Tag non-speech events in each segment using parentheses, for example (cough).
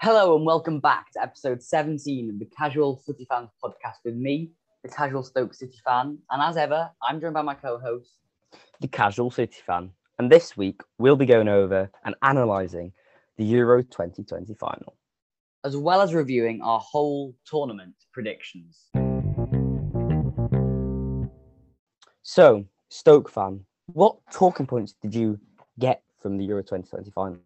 Hello and welcome back to episode 17 of the Casual Footy Fans podcast with me, the Casual Stoke City fan. And as ever, I'm joined by my co host, the Casual City fan. And this week, we'll be going over and analysing the Euro 2020 final, as well as reviewing our whole tournament predictions. So, Stoke fan, what talking points did you get from the Euro 2020 final?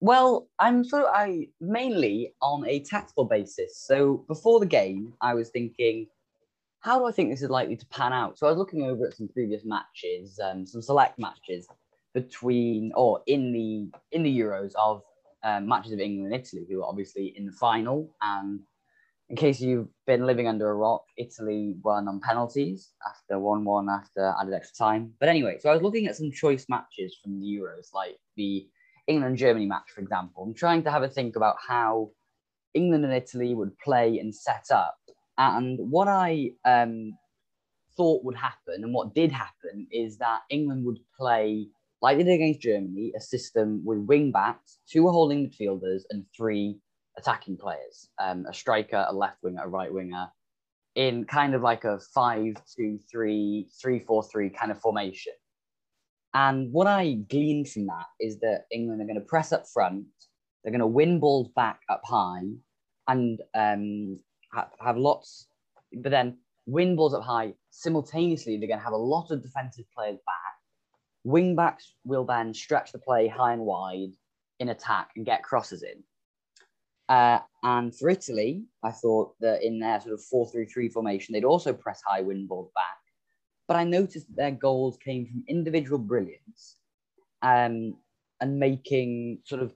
Well, I'm sort of I mainly on a tactical basis. So before the game, I was thinking, how do I think this is likely to pan out? So I was looking over at some previous matches, um, some select matches between or in the in the Euros of um, matches of England and Italy, who are obviously in the final. And in case you've been living under a rock, Italy won on penalties after one-one after added extra time. But anyway, so I was looking at some choice matches from the Euros, like the England Germany match, for example, I'm trying to have a think about how England and Italy would play and set up. And what I um, thought would happen and what did happen is that England would play, like they did against Germany, a system with wing backs, two holding midfielders, and three attacking players um, a striker, a left winger, a right winger, in kind of like a 5 2 3 3 4 3 kind of formation. And what I gleaned from that is that England are going to press up front, they're going to win balls back up high, and um, have lots, but then win balls up high. Simultaneously, they're going to have a lot of defensive players back. Wing backs will then stretch the play high and wide in attack and get crosses in. Uh, and for Italy, I thought that in their sort of 4 3 3 formation, they'd also press high win balls back but I noticed that their goals came from individual brilliance um, and making sort of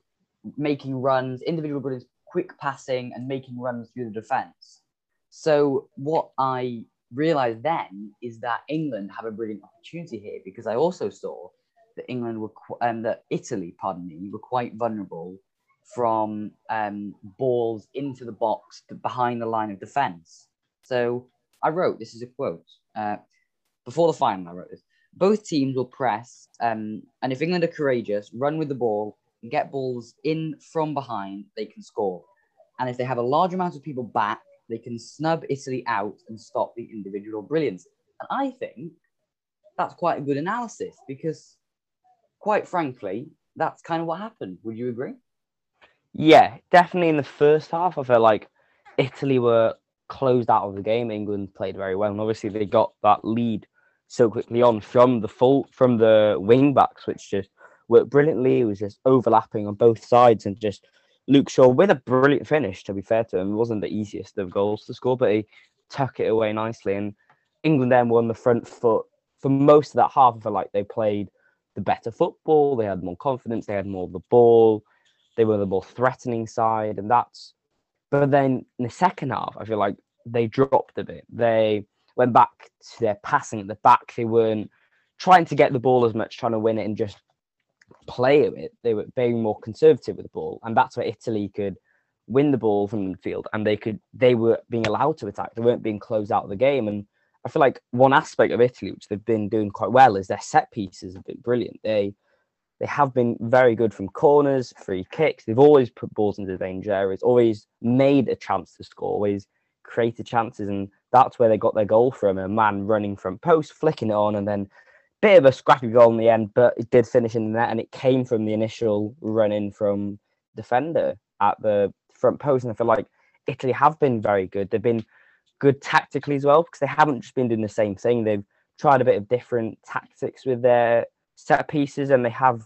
making runs, individual brilliance, quick passing, and making runs through the defense. So what I realized then is that England have a brilliant opportunity here because I also saw that England were um, that Italy, pardon me, were quite vulnerable from um, balls into the box behind the line of defense. So I wrote this is a quote. Uh, before the final, I wrote this. Both teams will press, um, and if England are courageous, run with the ball and get balls in from behind, they can score. And if they have a large amount of people back, they can snub Italy out and stop the individual brilliance. And I think that's quite a good analysis because, quite frankly, that's kind of what happened. Would you agree? Yeah, definitely. In the first half, I felt like Italy were closed out of the game. England played very well, and obviously they got that lead so quickly on from the full from the wing backs, which just worked brilliantly. It was just overlapping on both sides and just Luke Shaw with a brilliant finish. To be fair to him, it wasn't the easiest of goals to score, but he tuck it away nicely. And England then won the front foot for most of that half. I feel like they played the better football. They had more confidence. They had more of the ball. They were the more threatening side, and that's. But then in the second half, I feel like they dropped a bit. They went back to their passing at the back. They weren't trying to get the ball as much, trying to win it and just play it. They were being more conservative with the ball, and that's where Italy could win the ball from the field, and they could they were being allowed to attack. They weren't being closed out of the game, and I feel like one aspect of Italy which they've been doing quite well is their set pieces have been brilliant. They they have been very good from corners, free kicks. They've always put balls into danger areas, always made a chance to score, always created chances, and that's where they got their goal from a man running from post, flicking it on, and then bit of a scrappy goal in the end, but it did finish in the net, and it came from the initial run in from defender at the front post. And I feel like Italy have been very good. They've been good tactically as well because they haven't just been doing the same thing. They've tried a bit of different tactics with their set pieces, and they have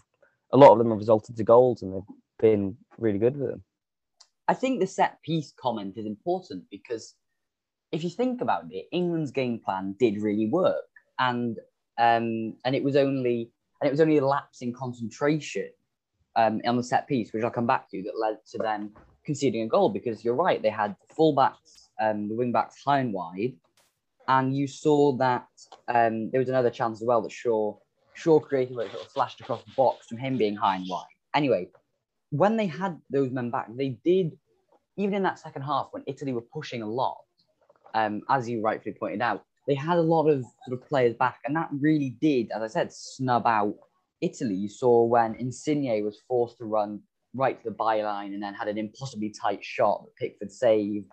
a lot of them have resulted to goals, and they've been really good with them. I think the set piece comment is important because if you think about it, England's game plan did really work, and um, and it was only and it was only a lapse in concentration um, on the set piece, which I'll come back to, that led to them conceding a goal. Because you're right, they had the fullbacks, um, the wing backs high and wide, and you saw that um, there was another chance as well that Shaw Shaw created it sort of flashed across the box from him being high and wide. Anyway, when they had those men back, they did even in that second half when Italy were pushing a lot um, as you rightfully pointed out, they had a lot of sort of players back, and that really did, as I said, snub out Italy. You saw when Insigne was forced to run right to the byline and then had an impossibly tight shot that Pickford saved,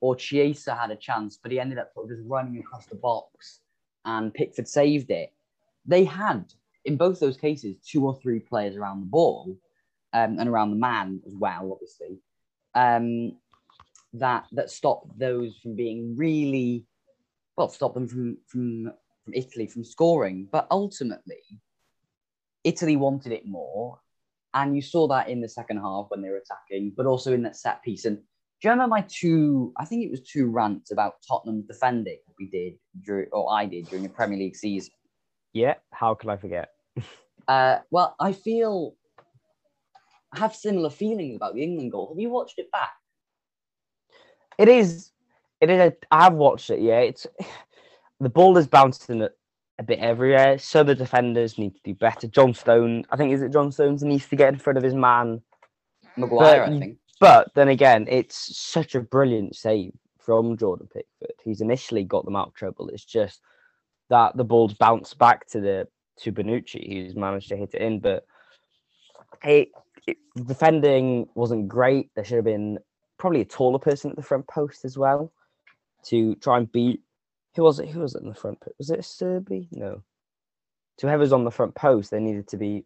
or Chiesa had a chance, but he ended up sort of just running across the box and Pickford saved it. They had, in both those cases, two or three players around the ball um, and around the man as well, obviously, um, that that stopped those from being really well, stop them from from from Italy from scoring. But ultimately, Italy wanted it more, and you saw that in the second half when they were attacking, but also in that set piece. And do you remember my two? I think it was two rants about Tottenham defending we did or I did during the Premier League season. Yeah, how could I forget? (laughs) uh, well, I feel I have similar feelings about the England goal. Have you watched it back? It is it is. A, I have watched it. Yeah, it's (sighs) the ball is bouncing a, a bit everywhere. So the defenders need to do better. John Stone, I think, is it John Stones needs to get in front of his man. Maguire, but, I think. But then again, it's such a brilliant save from Jordan Pickford. He's initially got them out of trouble. It's just that the ball's bounced back to the to Bonucci, who's managed to hit it in. But it defending wasn't great. There should have been probably a taller person at the front post as well to try and beat who was it? Who was it in the front? post? Was it Serbi? No. To whoever's on the front post, they needed to be.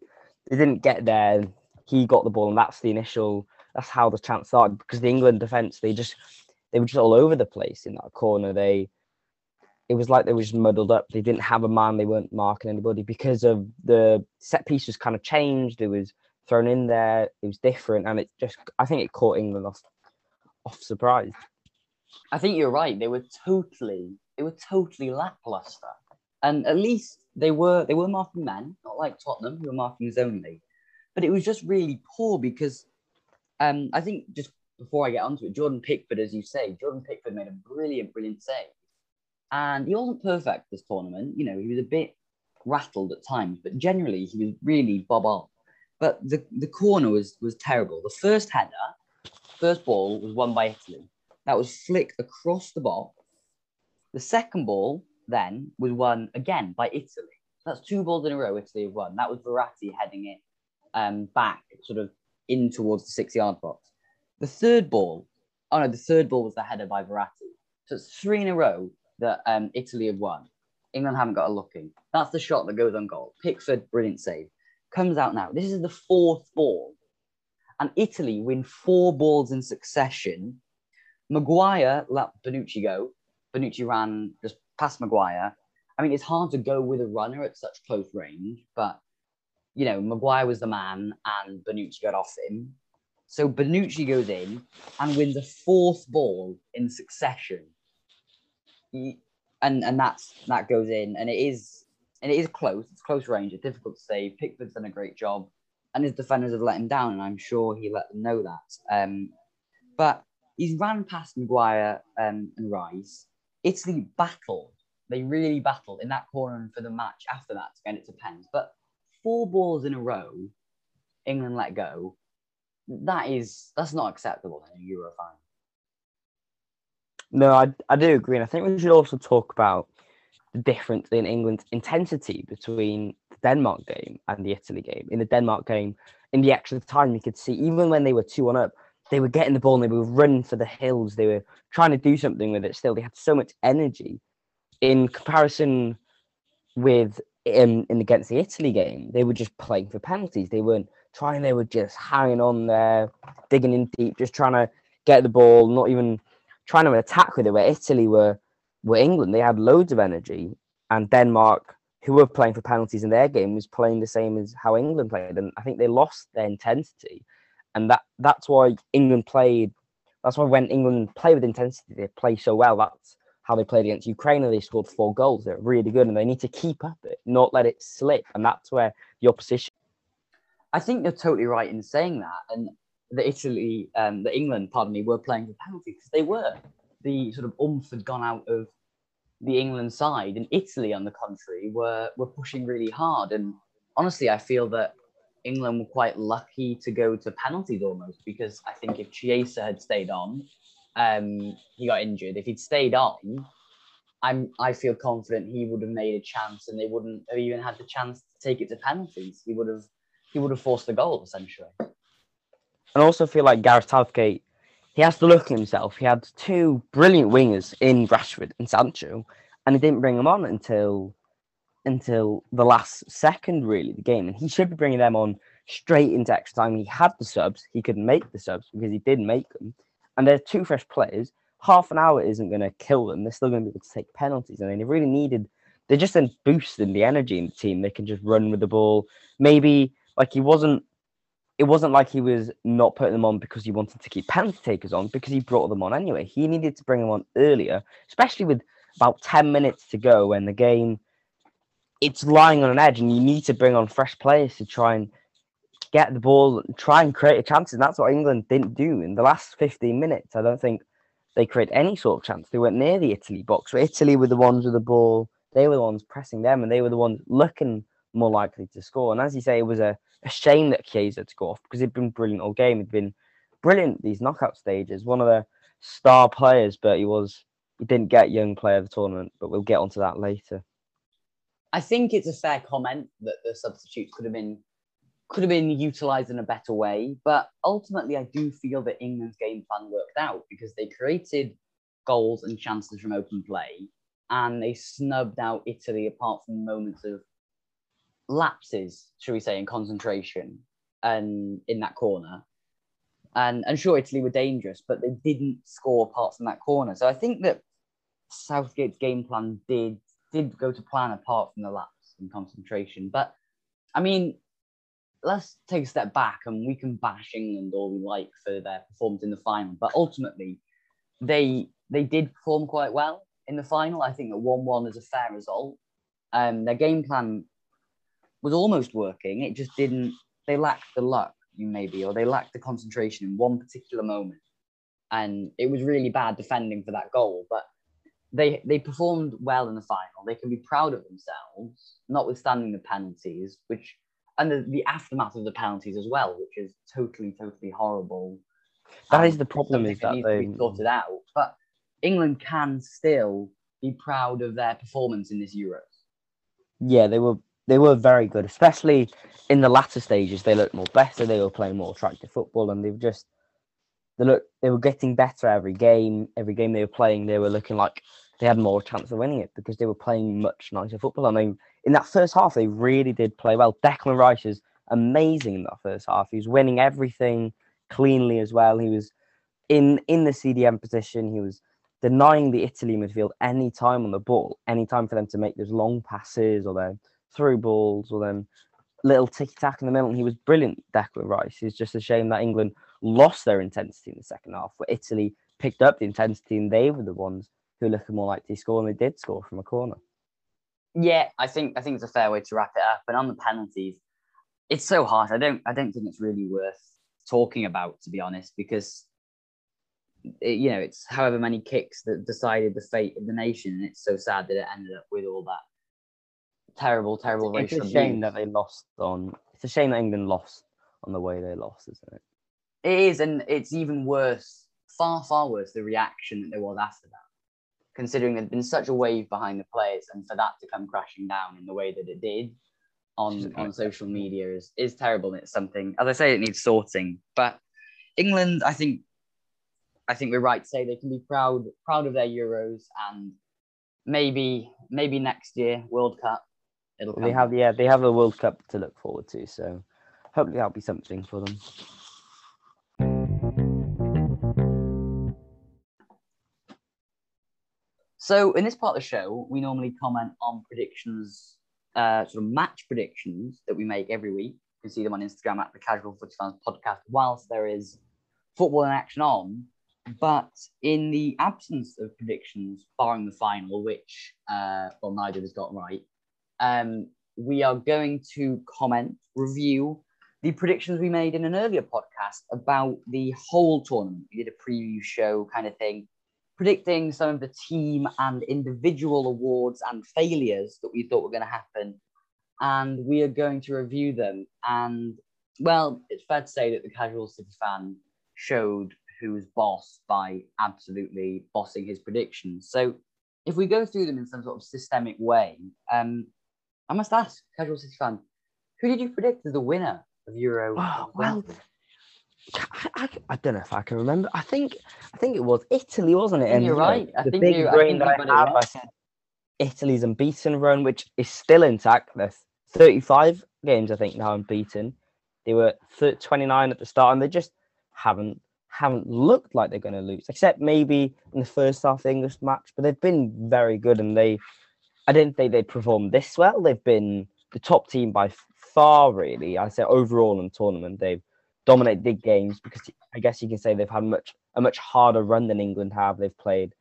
They didn't get there. He got the ball, and that's the initial. That's how the chance started. Because the England defense, they just they were just all over the place in that corner. They it was like they were just muddled up. They didn't have a man. They weren't marking anybody because of the set piece was kind of changed. It was thrown in there. It was different, and it just I think it caught England off off surprise. I think you're right. They were totally, they were totally lackluster, and at least they were they were marking men, not like Tottenham who were marking only. But it was just really poor because, um, I think just before I get onto it, Jordan Pickford, as you say, Jordan Pickford made a brilliant, brilliant save, and he wasn't perfect this tournament. You know, he was a bit rattled at times, but generally he was really bob on. But the, the corner was was terrible. The first header, first ball was won by Italy that was flicked across the box. The second ball then was won again by Italy. That's two balls in a row Italy have won. That was Verratti heading it um, back, sort of in towards the six yard box. The third ball, oh no, the third ball was the header by Verratti. So it's three in a row that um, Italy have won. England haven't got a looking. That's the shot that goes on goal. Pickford, brilliant save. Comes out now. This is the fourth ball. And Italy win four balls in succession Maguire let Bonucci go. Bonucci ran just past Maguire. I mean, it's hard to go with a runner at such close range, but you know, Maguire was the man and Bonucci got off him. So Bonucci goes in and wins a fourth ball in succession. And and that's that goes in and it is and it is close, it's close range, it's difficult to save. Pickford's done a great job and his defenders have let him down, and I'm sure he let them know that. Um, but he's ran past Maguire um, and Rice. Italy battled. They really battled in that corner and for the match after that to get it to. But four balls in a row, England let go. That is that's not acceptable in a Euro final. No, I, I do agree. And I think we should also talk about the difference in England's intensity between the Denmark game and the Italy game. In the Denmark game, in the extra time, you could see even when they were 2 1 up, they were getting the ball and they were running for the hills. They were trying to do something with it. Still, they had so much energy. In comparison with in, in against the Italy game, they were just playing for penalties. They weren't trying. They were just hanging on there, digging in deep, just trying to get the ball. Not even trying to attack with it. Where Italy were were England, they had loads of energy, and Denmark, who were playing for penalties in their game, was playing the same as how England played. And I think they lost their intensity and that that's why England played. That's why when England play with intensity, they play so well. That's how they played against Ukraine, and they scored four goals. They're really good, and they need to keep up it, not let it slip. And that's where the opposition. I think you're totally right in saying that, and the Italy, um, the England, pardon me, were playing for penalties because they were. The sort of oomph had gone out of the England side, and Italy, on the contrary, were were pushing really hard. And honestly, I feel that England were quite lucky to go to penalties almost because I think if Chiesa had stayed on, um, he got injured. If he'd stayed on, I'm I feel confident he would have made a chance, and they wouldn't have even had the chance to take it to penalties. He would have he would have forced the goal essentially. And I also feel like Gareth Southgate, he has to look at himself. He had two brilliant wingers in Rashford and Sancho, and he didn't bring them on until until the last second, really, the game. And he should be bringing them on straight into extra time. He had the subs. He could make the subs because he did make them. And they're two fresh players. Half an hour isn't going to kill them. They're still going to be able to take penalties. And they really needed, they're just then boosting the energy in the team. They can just run with the ball. Maybe like he wasn't it wasn't like he was not putting them on because he wanted to keep penalty takers on because he brought them on anyway. He needed to bring them on earlier, especially with about 10 minutes to go when the game it's lying on an edge and you need to bring on fresh players to try and get the ball try and create a chance. And that's what England didn't do in the last 15 minutes. I don't think they create any sort of chance. They went near the Italy box. So Italy were the ones with the ball. They were the ones pressing them and they were the ones looking more likely to score. And as you say, it was a, a shame that Chiesa to go off because he'd been brilliant all game. He'd been brilliant these knockout stages, one of the star players, but he was he didn't get young player of the tournament. But we'll get onto that later. I think it's a fair comment that the substitutes could have been could have been utilized in a better way. But ultimately, I do feel that England's game plan worked out because they created goals and chances from open play, and they snubbed out Italy apart from moments of lapses, should we say, in concentration and in that corner. And and sure, Italy were dangerous, but they didn't score apart from that corner. So I think that Southgate's game plan did did go to plan apart from the lapse in concentration. But I mean, let's take a step back and we can bash England all we like for their performance in the final. But ultimately, they they did perform quite well in the final. I think that one one is a fair result. Um, their game plan was almost working. It just didn't. They lacked the luck, maybe, or they lacked the concentration in one particular moment, and it was really bad defending for that goal. But they they performed well in the final. They can be proud of themselves, notwithstanding the penalties, which and the, the aftermath of the penalties as well, which is totally totally horrible. That is um, the problem. Is that, that they sorted out, but England can still be proud of their performance in this Euros. Yeah, they were they were very good, especially in the latter stages. They looked more better. They were playing more attractive football, and they were just they look they were getting better every game. Every game they were playing, they were looking like they had more chance of winning it because they were playing much nicer football. I mean, in that first half, they really did play well. Declan Rice is amazing in that first half. He was winning everything cleanly as well. He was in in the CDM position. He was denying the Italy midfield any time on the ball, any time for them to make those long passes or their through balls or then little ticky tack in the middle. And he was brilliant, Declan Rice. It's just a shame that England lost their intensity in the second half, but Italy picked up the intensity and they were the ones who looked more likely to score and they did score from a corner. Yeah, I think I think it's a fair way to wrap it up. And on the penalties, it's so hard. I don't I don't think it's really worth talking about to be honest, because it, you know it's however many kicks that decided the fate of the nation. And it's so sad that it ended up with all that terrible, terrible it's, it's a shame that they lost on. It's a shame that England lost on the way they lost, isn't it? It is, and it's even worse, far, far worse, the reaction that there was after that. Considering there'd been such a wave behind the players, and for that to come crashing down in the way that it did on on social media is is terrible. And it's something, as I say, it needs sorting. But England, I think, I think we're right to say they can be proud proud of their Euros, and maybe maybe next year World Cup it'll they have yeah they have a World Cup to look forward to, so hopefully that'll be something for them. So in this part of the show, we normally comment on predictions, uh, sort of match predictions that we make every week. You can see them on Instagram at the Casual Footy Fans Podcast. Whilst there is football in action on, but in the absence of predictions, barring the final, which uh, well neither us got right, um, we are going to comment, review the predictions we made in an earlier podcast about the whole tournament. We did a preview show kind of thing, predicting some of the team and individual awards and failures that we thought were going to happen. And we are going to review them. And well, it's fair to say that the casual City fan showed who was boss by absolutely bossing his predictions. So if we go through them in some sort of systemic way, um, I must ask, casual City fan, who did you predict as the winner of Euro? Oh, well, I, I, I don't know if I can remember. I think I think it was Italy, wasn't it? think you're right. I the think big you- I brain think that I it have, I said Italy's unbeaten run, which is still intact. They're 35 games, I think, now unbeaten. They were 29 at the start, and they just haven't haven't looked like they're going to lose, except maybe in the first half of the English match. But they've been very good, and they I didn't think they'd perform this well. They've been the top team by far, really. I say overall in the tournament, they've dominated big games because I guess you can say they've had much a much harder run than England have. They've played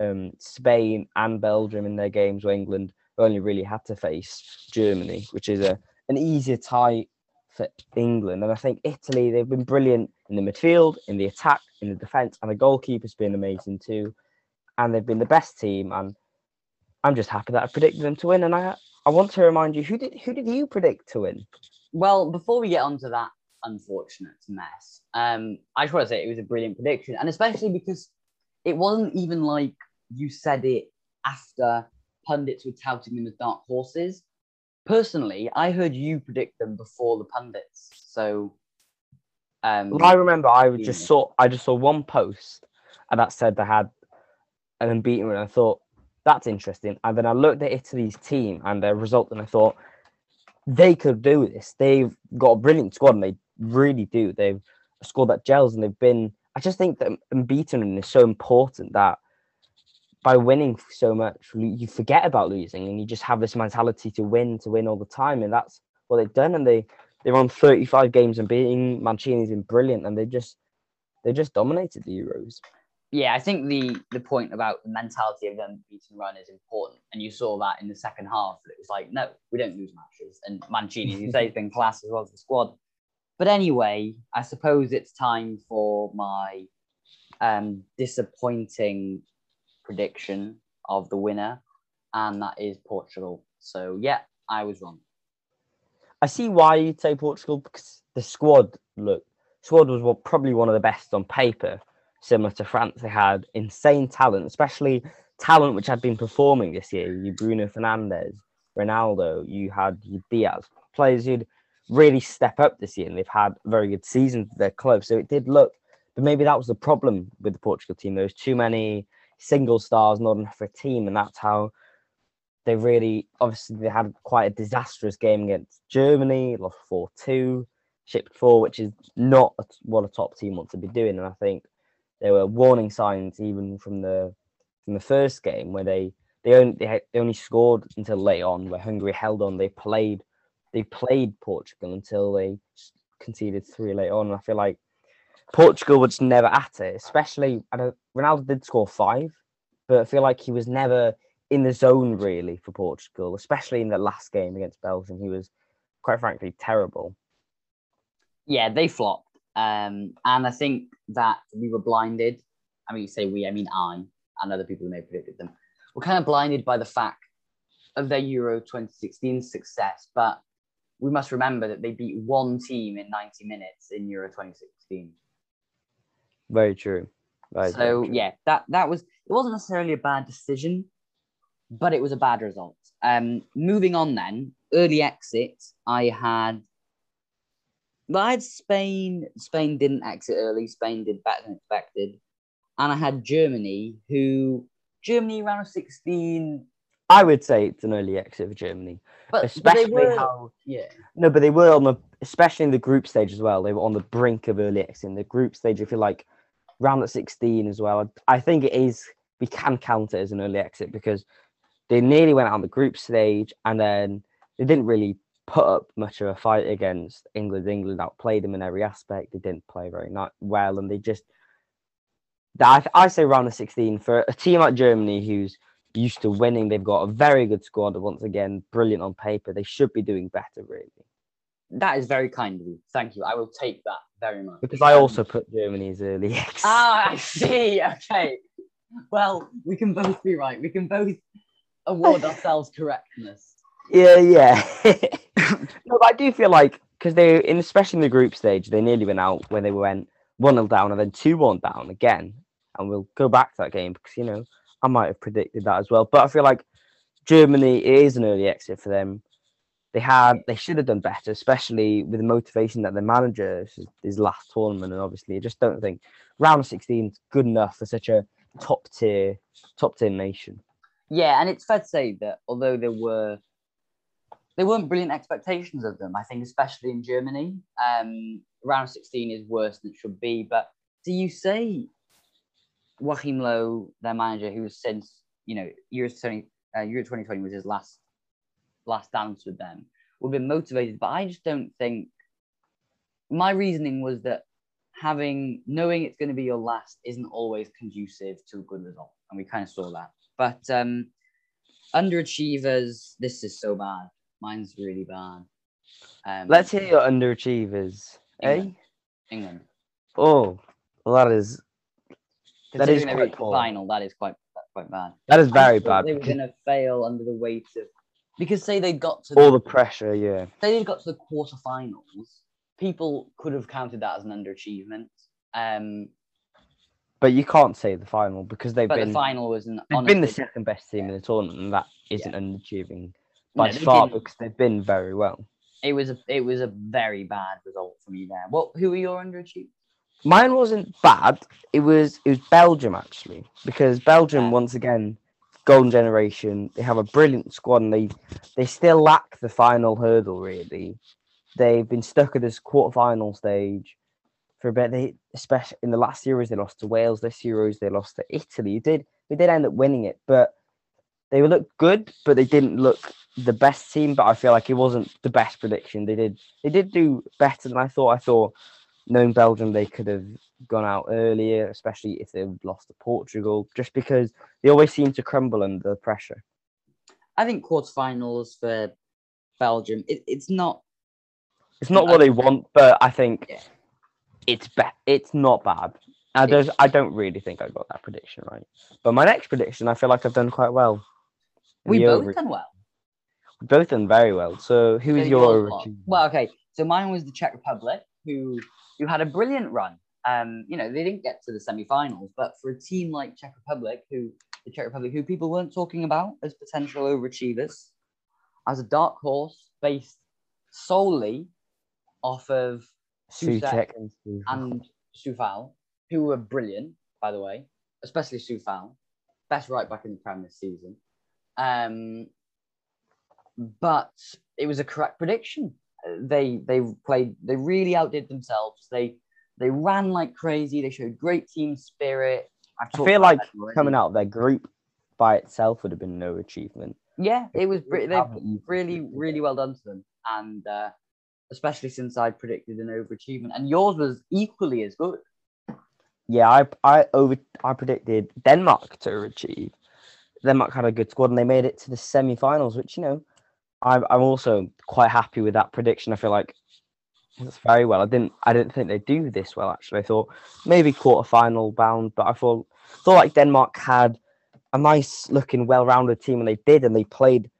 um, Spain and Belgium in their games, where England only really had to face Germany, which is a an easier tie for England. And I think Italy, they've been brilliant in the midfield, in the attack, in the defence, and the goalkeeper's been amazing too. And they've been the best team. And I'm just happy that I predicted them to win. And I I want to remind you, who did who did you predict to win? Well, before we get onto that unfortunate mess, um, I just want to say it was a brilliant prediction, and especially because it wasn't even like you said it after pundits were touting them as dark horses. Personally, I heard you predict them before the pundits, so um, Well, I remember I just saw I just saw one post and that said they had an unbeaten and I thought that's interesting. And then I looked at Italy's team and their result and I thought they could do this. They've got a brilliant squad and they really do. They've a squad that gels and they've been I just think that unbeaten is so important that by winning so much you forget about losing and you just have this mentality to win to win all the time and that's what they've done and they they're on 35 games and beating Mancini's been brilliant and they just they just dominated the Euros. Yeah, I think the the point about the mentality of them beating run is important, and you saw that in the second half. It was like, no, we don't lose matches, and Mancini, you say, has been class as well as the squad. But anyway, I suppose it's time for my um, disappointing prediction of the winner, and that is Portugal. So yeah, I was wrong. I see why you'd say Portugal because the squad look squad was what probably one of the best on paper, similar to France. They had insane talent, especially talent which had been performing this year. You Bruno Fernandes, Ronaldo, you had you Dias, players who'd really step up this year and they've had very good seasons with their club. So it did look, but maybe that was the problem with the Portugal team. There was too many single stars, not enough for a team, and that's how they really obviously they had quite a disastrous game against Germany, lost four two, shipped four, which is not what a top team wants to be doing. And I think there were warning signs even from the from the first game where they they only they, they only scored until late on, where Hungary held on. They played they played Portugal until they conceded three late on. And I feel like Portugal was never at it, especially I don't, Ronaldo did score five, but I feel like he was never in the zone really for Portugal, especially in the last game against Belgium. He was quite frankly terrible. yeah, they flopped. Um, and I think that we were blinded. I mean, you say we, I mean I, and other people who may have predicted them. We're kind of blinded by the fact of their Euro 2016 success, but we must remember that they beat one team in 90 minutes in Euro 2016. Very true. Very, so true. yeah, that that was it wasn't necessarily a bad decision, but it was a bad result. Um, moving on then, early exit. I had, well, I had Spain. Spain didn't exit early. Spain did better than expected, and I had Germany, who Germany round of sixteen. I would say it's an early exit for Germany, But, but especially they were, how yeah, no, but they were on the especially in the group stage as well. They were on the brink of early exit in the group stage. If you like, round at sixteen as well. I think it is. We can count it as an early exit because they nearly went out on the group stage and then they didn't really put up much of a fight against England. England outplayed them in every aspect. They didn't play very not well, and they just. I, I say round of 16 for a team like Germany who's used to winning. They've got a very good squad. Once again, brilliant on paper. They should be doing better, really. that is very kind of you. Thank you. I will take that very much. Because I also put Germany as early. (laughs) Ah, I see. Okay. Well, we can both be right. We can both award (laughs) ourselves correctness. Yeah, yeah. (laughs) (laughs) no, but I do feel like because they, in especially in the group stage, they nearly went out when they went one 0 down and then two one down again, and we'll go back to that game because you know I might have predicted that as well. But I feel like Germany is an early exit for them. They had they should have done better, especially with the motivation that the manager is his last tournament, and obviously I just don't think round of 16 is good enough for such a top tier top tier nation. Yeah, and it's fair to say that although there were there weren't brilliant expectations of them, I think especially in Germany. Um, round 16 is worse than it should be. But do you say Joachim Low, their manager, who has since you know Euro 20 uh, Euro 2020 was his last last dance with them, would have been motivated. But I just don't think. My reasoning was that having knowing it's going to be your last isn't always conducive to a good result, and we kind of saw that. But um, underachievers, this is so bad. Mine's really bad. Um, Let's hear your underachievers. England. Eh? England. Oh, well, that is That is quite the poor. final. That is quite that's quite bad. that is very bad. They were going to fail under the weight of because say they got to All the, the pressure, yeah. say they got to the quarterfinals. People could have counted that as an underachievement. Um, But you can't say the final because they've but been the final was an they've been the second best team in the tournament, and that isn't underachieving No, by they far didn't. because they've been very well. It was a it was a very bad result for me there. What who are your underachievers? Mine wasn't bad. It was it was Belgium actually because Belgium Yeah. once again golden generation. They have a brilliant squad and they they still lack the final hurdle really. They've been stuck at this quarterfinal stage for a bit. They especially in the last Euros they lost to Wales. This Euros they lost to Italy. They did they did end up winning it, but they looked good, but they didn't look the best team. But I feel like it wasn't the best prediction. They did they did do better than I thought. I thought knowing Belgium, they could have gone out earlier, especially if they lost to Portugal, just because they always seem to crumble under the pressure. I think quarterfinals for Belgium. It, it's not It's not what they want, but I think Yeah. it's be- It's not bad. I don't, I don't really think I got that prediction right. But my next prediction, I feel like I've done quite well. We both over- done well. both done very well. So who is So your yours was- overachiever? Well, okay. So mine was the Czech Republic, who who had a brilliant run. Um, you know, they didn't get to the semi-finals, but for a team like Czech Republic, who the Czech Republic, who people weren't talking about as potential overachievers, as a dark horse based solely off of Souček Suchek and Steve. and Coufal, who were brilliant, by the way, especially Coufal, best right back in the Prem this season. Um, but it was a correct prediction. They they played. They really outdid themselves. They they ran like crazy. They showed great team spirit. I feel like coming out of their group by itself would have been no achievement. Yeah, it was. br- They Have it easy. really really well done to them, and uh, especially since I predicted an overachievement, and yours was equally as good. Yeah, I I over I predicted Denmark to achieve. Denmark had a good squad and they made it to the semi-finals, which you know, I'm I'm also quite happy with that prediction. I feel like it's very well. I didn't I didn't think they'd do this well actually. I thought maybe quarter-final bound, but I thought thought like Denmark had a nice looking, well-rounded team, and they did, and they played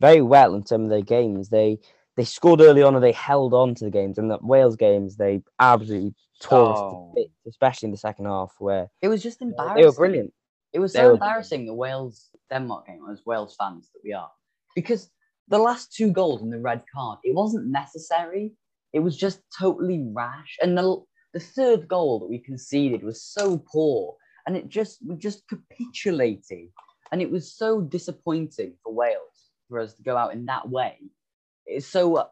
very well in some of their games. They they scored early on and they held on to the games. And the Wales games, they absolutely tore us to Oh. bits, especially in the second half, where It was just embarrassing. they were brilliant. It was so embarrassing the Wales Denmark game as Wales fans that we are, because the last two goals and the red card, it wasn't necessary. It was just totally rash, and the the third goal that we conceded was so poor, and it just we just capitulated, and it was so disappointing for Wales for us to go out in that way. It's so uh,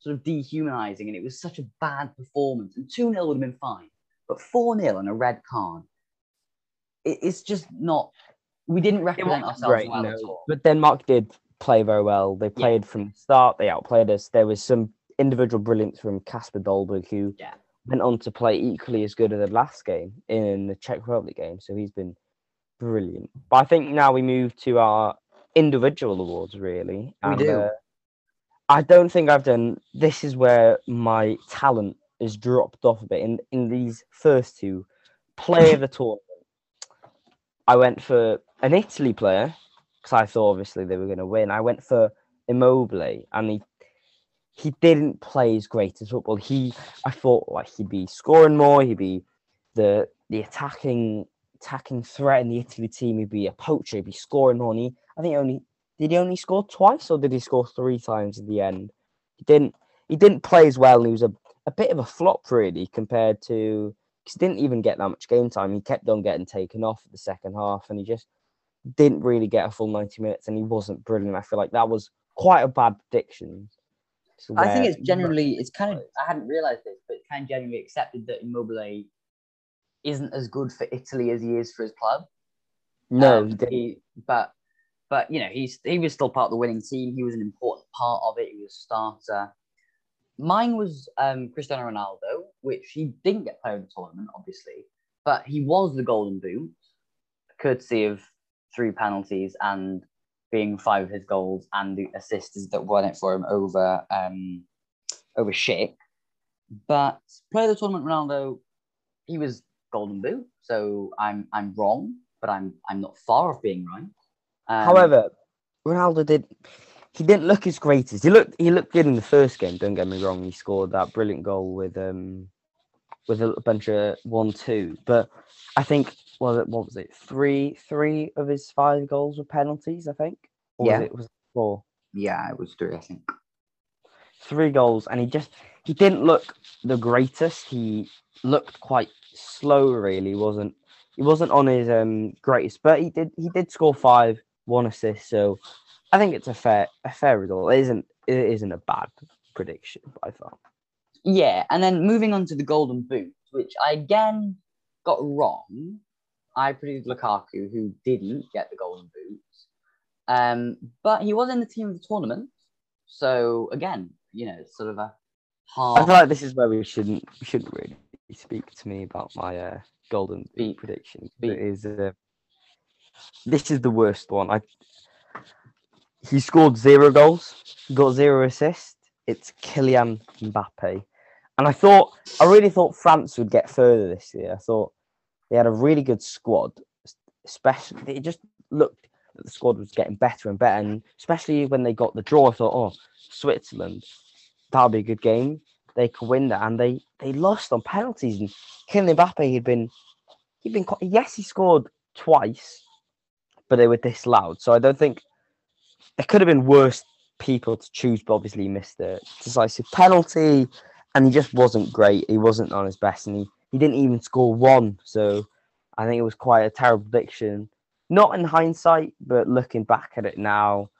sort of dehumanizing, and it was such a bad performance. And two 0 would have been fine, but four 0 and a red card it, it's just not. We didn't It represent ourselves great, well no. at all. But Denmark did play very well. They played from the start. They outplayed us. There was some individual brilliance from Kasper Dolberg, who Yeah. went on to play equally as good as the last game in the Czech Republic game. So he's been brilliant. But I think now we move to our individual awards, really. We do. uh, I don't think I've done. This is where my talent is dropped off a bit. In in these first two, Play of the tournament, I went for an Italy player because I thought obviously they were going to win. I went for Immobile, and he he didn't play his greatest football. He I thought like he'd be scoring more. He'd be the the attacking attacking threat in the Italy team. He'd be a poacher. He'd be scoring money. I think only did he only score twice or did he score three times at the end? He didn't. He didn't play as well. He was a, a bit of a flop really compared to. Because he didn't even get that much game time. He kept on getting taken off at the second half, and he just didn't really get a full ninety minutes. And he wasn't brilliant. I feel like that was quite a bad prediction. I think it's generally it's kind of I hadn't realized this, but it's kind of generally accepted that Immobile isn't as good for Italy as he is for his club. No, Um, he he- but but you know he's he was still part of the winning team. He was an important part of it. He was a starter. Mine was um, Cristiano Ronaldo, which he didn't get player of the tournament, obviously, but he was the Golden Boot, courtesy of three penalties and being five of his goals and the assists that won it for him over um, over Schick. But player of the tournament, Ronaldo, he was Golden Boot, so I'm I'm wrong, but I'm I'm not far off being right. Um, However, Ronaldo did. He didn't look as great as he looked. He looked good in the first game. Don't get me wrong. He scored that brilliant goal with um with a bunch of one two. But I think was it what was it three three of his five goals were penalties. I think. Or Yeah. Was it was it four yeah, it was three, I think. three goals, and he just he didn't look the greatest. He looked quite slow. Really, He wasn't he wasn't on his um greatest, but he did he did score five, one assist. So I think it's a fair a fair result. It isn't it isn't a bad prediction by far. Yeah, and then moving on to the Golden Boot, which I again got wrong. I predicted Lukaku, who didn't get the Golden Boot. Um, but he was in the team of the tournament. So again, you know, sort of a I half. feel like this is where we shouldn't we shouldn't really speak to me about my uh, golden Beat. boot prediction. Beat. It is uh, this is the worst one. I he scored zero goals, got zero assists. It's Kylian Mbappe, and I thought I really thought France would get further this year. I thought they had a really good squad, especially it just looked that the squad was getting better and better, and especially when they got the draw, I thought, oh, Switzerland, that'll be a good game. They could win that, and they they lost on penalties. And Kylian Mbappe had been he'd been yes he scored twice, but they were disallowed. So I don't think there could have been worse people to choose. But obviously he missed a decisive penalty, and he just wasn't great. He wasn't on his best, and he he didn't even score one. So I think it was quite a terrible prediction. Not in hindsight, but looking back at it now,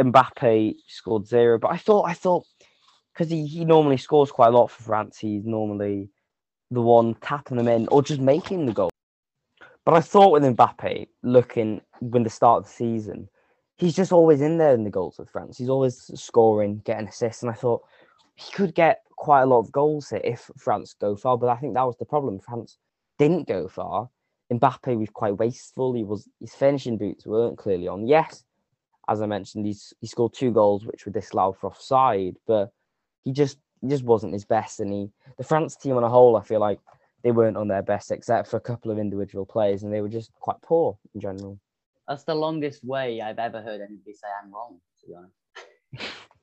Mbappe scored zero. But I thought, I thought, because he, he normally scores quite a lot for France, he's normally the one tapping them in or just making the goal. But I thought with Mbappe, looking when the start of the season, he's just always in there in the goals with France. He's always scoring, getting assists, and I thought he could get quite a lot of goals here if France go far. But I think that was the problem. France didn't go far. Mbappe was quite wasteful. He was his finishing boots weren't clearly on. Yes, as I mentioned, he's he scored two goals which were disallowed for offside, but he just he just wasn't his best. And he the France team on a whole, I feel like they weren't on their best except for a couple of individual players, and they were just quite poor in general. That's the longest way I've ever heard anybody say I'm wrong, to be honest. (laughs)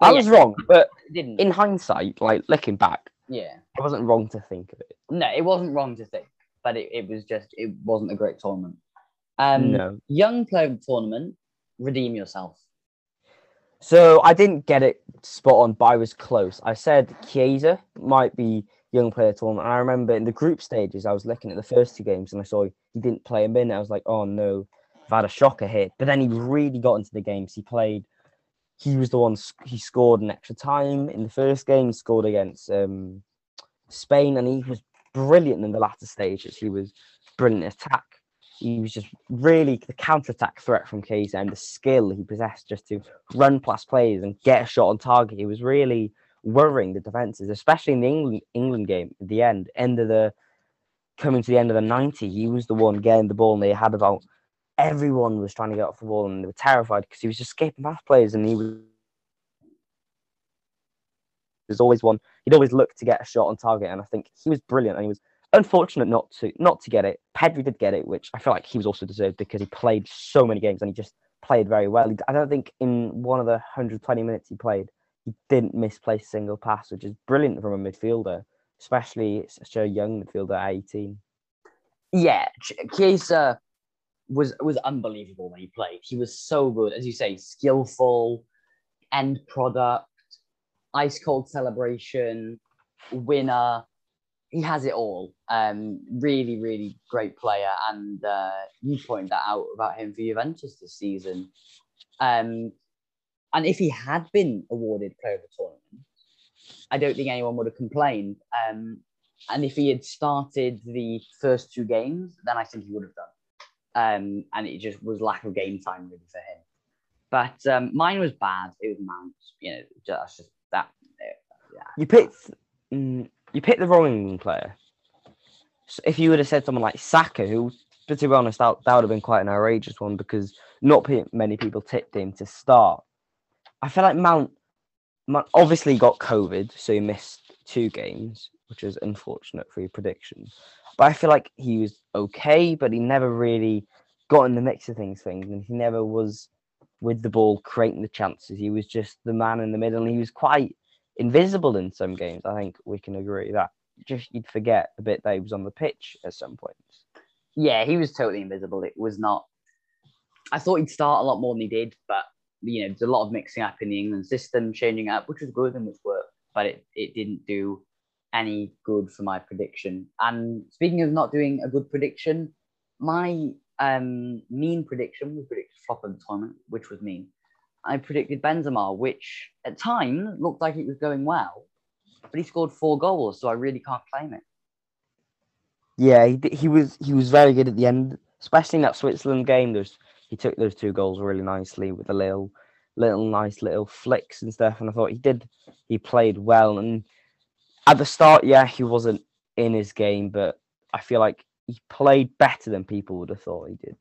I yeah. was wrong, but didn't. in hindsight, like looking back, yeah. I wasn't wrong to think of it. No, it wasn't wrong to think, but it, it was just, it wasn't a great tournament. Um, no. Young player tournament, redeem yourself. So I didn't get it spot on, but I was close. I said Chiesa might be young player tournament. And I remember in the group stages, I was looking at the first two games and I saw he didn't play a minute. I was like, oh no, I've had a shocker hit. But then he really got into the games. He played. He was the one. He scored an extra time in the first game. He scored against um, Spain, and he was brilliant in the latter stages. He was brilliant in attack. He was just really the counter-attack threat from Chiesa and the skill he possessed just to run past players and get a shot on target. He was really worrying the defenses, especially in the England England game at the end, end of the coming to the end of the 90. He was the one getting the ball, and they had about everyone was trying to get off the ball, and they were terrified because he was just escaping past players, and he was there's always one. He'd always look to get a shot on target, and I think he was brilliant. And he was unfortunate not to not to get it. Pedri did get it, which I feel like he was also deserved because he played so many games and he just played very well. I don't think in one of the 120 minutes he played, he didn't misplace a single pass, which is brilliant from a midfielder, especially such a young midfielder at 18. Yeah, Ch- Chiesa was was unbelievable when he played. He was so good, as you say, skillful, end product, ice cold celebration, winner. He has it all. Um, really, really great player, and uh, you pointed that out about him for Juventus this season. Um, and if he had been awarded Player of the Tournament, I don't think anyone would have complained. Um, and if he had started the first two games, then I think he would have done. Um, and it just was lack of game time really for him. But um, mine was bad. It was Mount. You know, that's just that. Yeah. You picked mm, you picked the wrong England player. So if you would have said someone like Saka, who, to be honest, that, that would have been quite an outrageous one because not many people tipped him to start. I feel like Mount, Mount obviously got COVID, so he missed two games, which is unfortunate for your prediction. But I feel like he was okay, but he never really got in the mix of things, things, and he never was with the ball creating the chances. He was just the man in the middle, and he was quite invisible in some games. I think we can agree that just you'd forget a bit that he was on the pitch at some points. Yeah, he was totally invisible. It was not. I thought he'd start a lot more than he did, but you know, there's a lot of mixing up in the England system, changing up, which was good and which worked, but it, it didn't do any good for my prediction. And speaking of not doing a good prediction, my um, mean prediction was predicted flop of the tournament, which was mean. I predicted Benzema, which at times looked like it was going well, but he scored four goals, so I really can't claim it. Yeah, he, he was he was very good at the end, especially in that Switzerland game. There's he took those two goals really nicely with a little little nice little flicks and stuff. And I thought he did he played well. And at the start, yeah, he wasn't in his game, but I feel like he played better than people would have thought he did.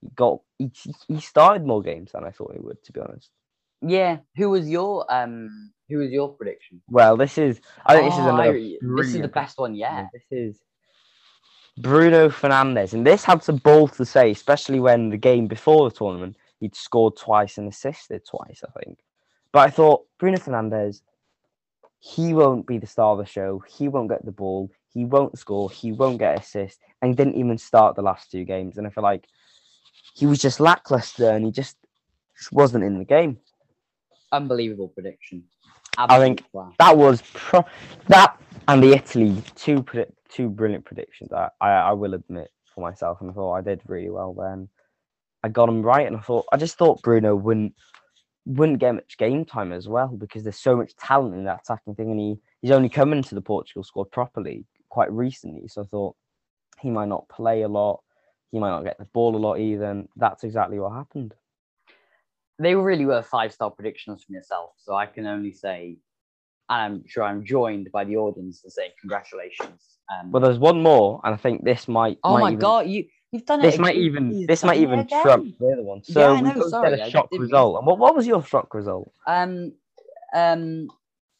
He got he, he started more games than I thought he would, to be honest. Yeah, who was your um who was your prediction? Well, this is I think this is Oh, another I- this is the best one yet. Yeah, This is Bruno Fernandes, and this had some balls to say, especially when the game before the tournament he'd scored twice and assisted twice, I think. But I thought Bruno Fernandes, he won't be the star of the show. He won't get the ball. He won't score. He won't get assist, and he didn't even start the last two games. And I feel like he was just lackluster, and he just just wasn't in the game. Unbelievable prediction. I think- that was pro- that and the Italy two two brilliant predictions. I, I I will admit for myself, and I thought I did really well then. I got them right, and I thought I just thought Bruno wouldn't wouldn't get much game time as well because there's so much talent in that attacking thing, and he he's only coming to the Portugal squad properly quite recently. So I thought he might not play a lot, he might not get the ball a lot either. And that's exactly what happened. they really were five star predictions from yourself. So I can only say, and I'm sure I'm joined by the audience to say congratulations. Um, Well, there's one more, and I think this might. oh might my even- god, you you've done it. This might even this might even again. trump the other one. Yeah, So I we know, both sorry, I a shock result. And what, what was your shock result? Um, um,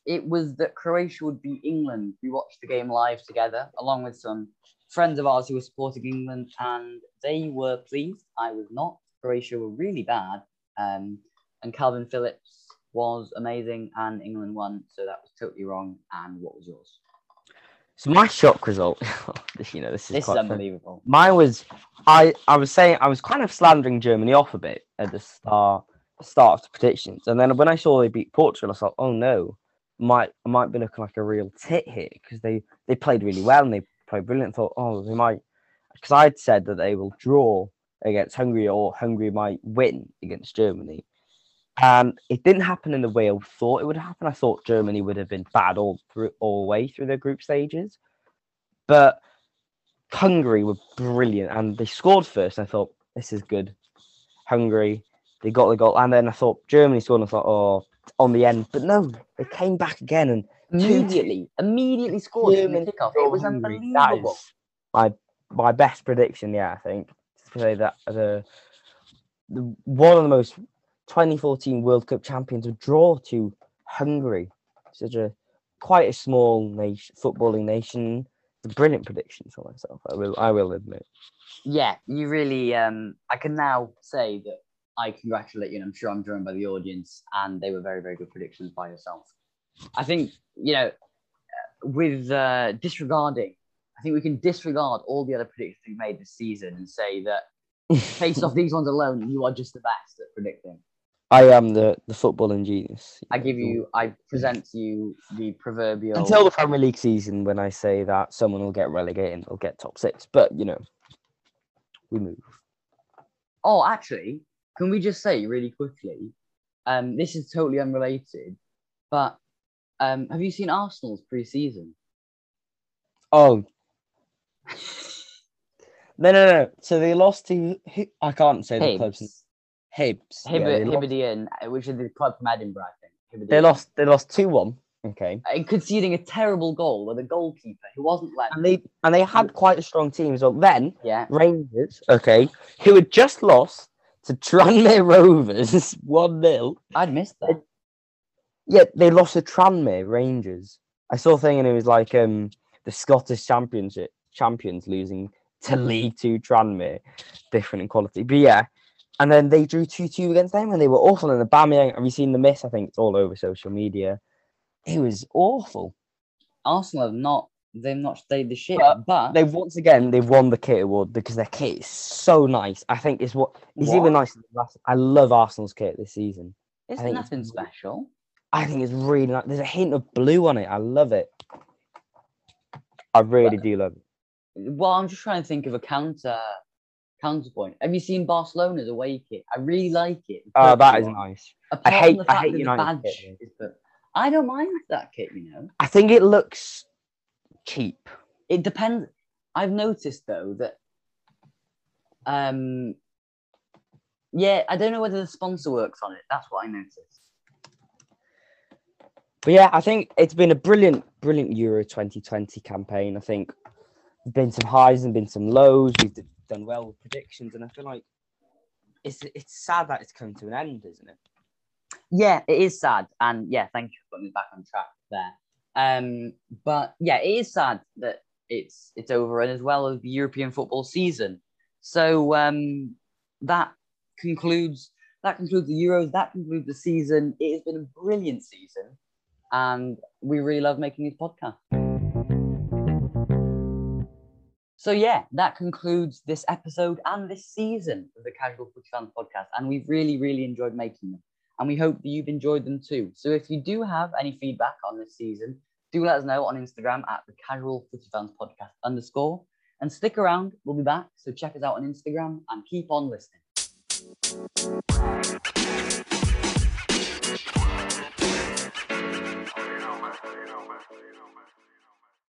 it was that Croatia would beat England. We watched the game live together, along with some friends of ours who were supporting England, and they were pleased. I was not. Croatia were really bad, um, and Kalvin Phillips was amazing, and England won. So that was totally wrong. And what was yours? So my shock result, (laughs) you know, this is This is unbelievable. Mine was I I was saying I was kind of slandering Germany off a bit at the start start of the predictions, and then when I saw they beat Portugal, I thought, oh no, might I might be looking like a real tit here because they they played really well and they played brilliant. I thought, oh, they might because I'd said that they will draw against Hungary or Hungary might win against Germany. And it didn't happen in the way I thought it would happen. I thought Germany would have been bad all through all the way through their group stages. But Hungary were brilliant and they scored first. I thought, this is good. Hungary, they got the goal. And then I thought Germany scored and I thought, oh, on the end. But no, they came back again and Immediately, immediately scored from the Germany kickoff. It was Hungary. Unbelievable. my my best prediction, yeah, I think. To say that the, the one of the most 2014 World Cup champions would draw to Hungary. Such a quite a small nation footballing nation. It's a brilliant prediction for myself. I will I will admit. yeah, you really. Um, I can now say that I congratulate you, and I'm sure I'm joined by the audience, and they were very, very good predictions by yourself. I think you know, with uh, disregarding I think we can disregard all the other predictions we made this season and say that (laughs) based off these ones alone, you are just the best at predicting. I am the the footballing genius. I give you, I present to you the proverbial. until the Premier League season when I say that someone will get relegated and they'll get top six. But you know, we move. Oh, actually, can we just say really quickly? Um, this is totally unrelated, but um, have you seen Arsenal's pre-season? Oh. (laughs) No, no, no. So they lost to I can't say the club's Hibs, Hibs. yeah, Hib- lost, uh, which is the club from Edinburgh, I think. they lost. They lost two one. Okay, and conceding a terrible goal with a goalkeeper who wasn't let. and they and they had quite a strong team as well. Then Yeah, Rangers, okay, who had just lost to Tranmere (laughs) Rovers one 0 I'd missed that. Yeah, they lost to Tranmere Rangers. I saw a thing and it was like um the Scottish Championship champions losing to League Two Tranmere, different in quality. But yeah, and then they drew two two against them and they were awful. And the Aubameyang, have you seen the miss? I think it's all over social media. It was awful. Arsenal have not. They've not stayed the ship, But but, They've once again they've won the kit award because their kit is so nice. I think it's what it's What? even nicer than last. I love Arsenal's kit this season. it's nothing really- special. I think it's really nice. There's a hint of blue on it. I love it. I really do love it. Well, I'm just trying to think of a counter counterpoint. Have you seen Barcelona's away kit? I really like it. Oh, that is nice. Apart hate- I hate that the United badge kit, I don't mind that kit. You know, I think it looks cheap. it depends. I've noticed though that, um, yeah, I don't know whether the sponsor works on it. That's what I noticed. But yeah, I think it's been a brilliant, brilliant Euro 2020 campaign. I think there's been some highs and been some lows. We've done well with predictions, and I feel like it's it's sad that it's come to an end, isn't it? Yeah, it is sad, and yeah, thank you for putting me back on track there. Um, but yeah, it is sad that it's it's over, and as well as the European football season. So um, that concludes that concludes the Euros. That concludes the season. It has been a brilliant season, and we really love making this podcast. So yeah, that concludes this episode and this season of the Casual Footy Fans podcast, and we've really, really enjoyed making them and we hope that you've enjoyed them too. So if you do have any feedback on this season, do let us know on Instagram at the Casual Footy Fans Podcast underscore, and stick around. We'll be back. So check us out on Instagram and keep on listening.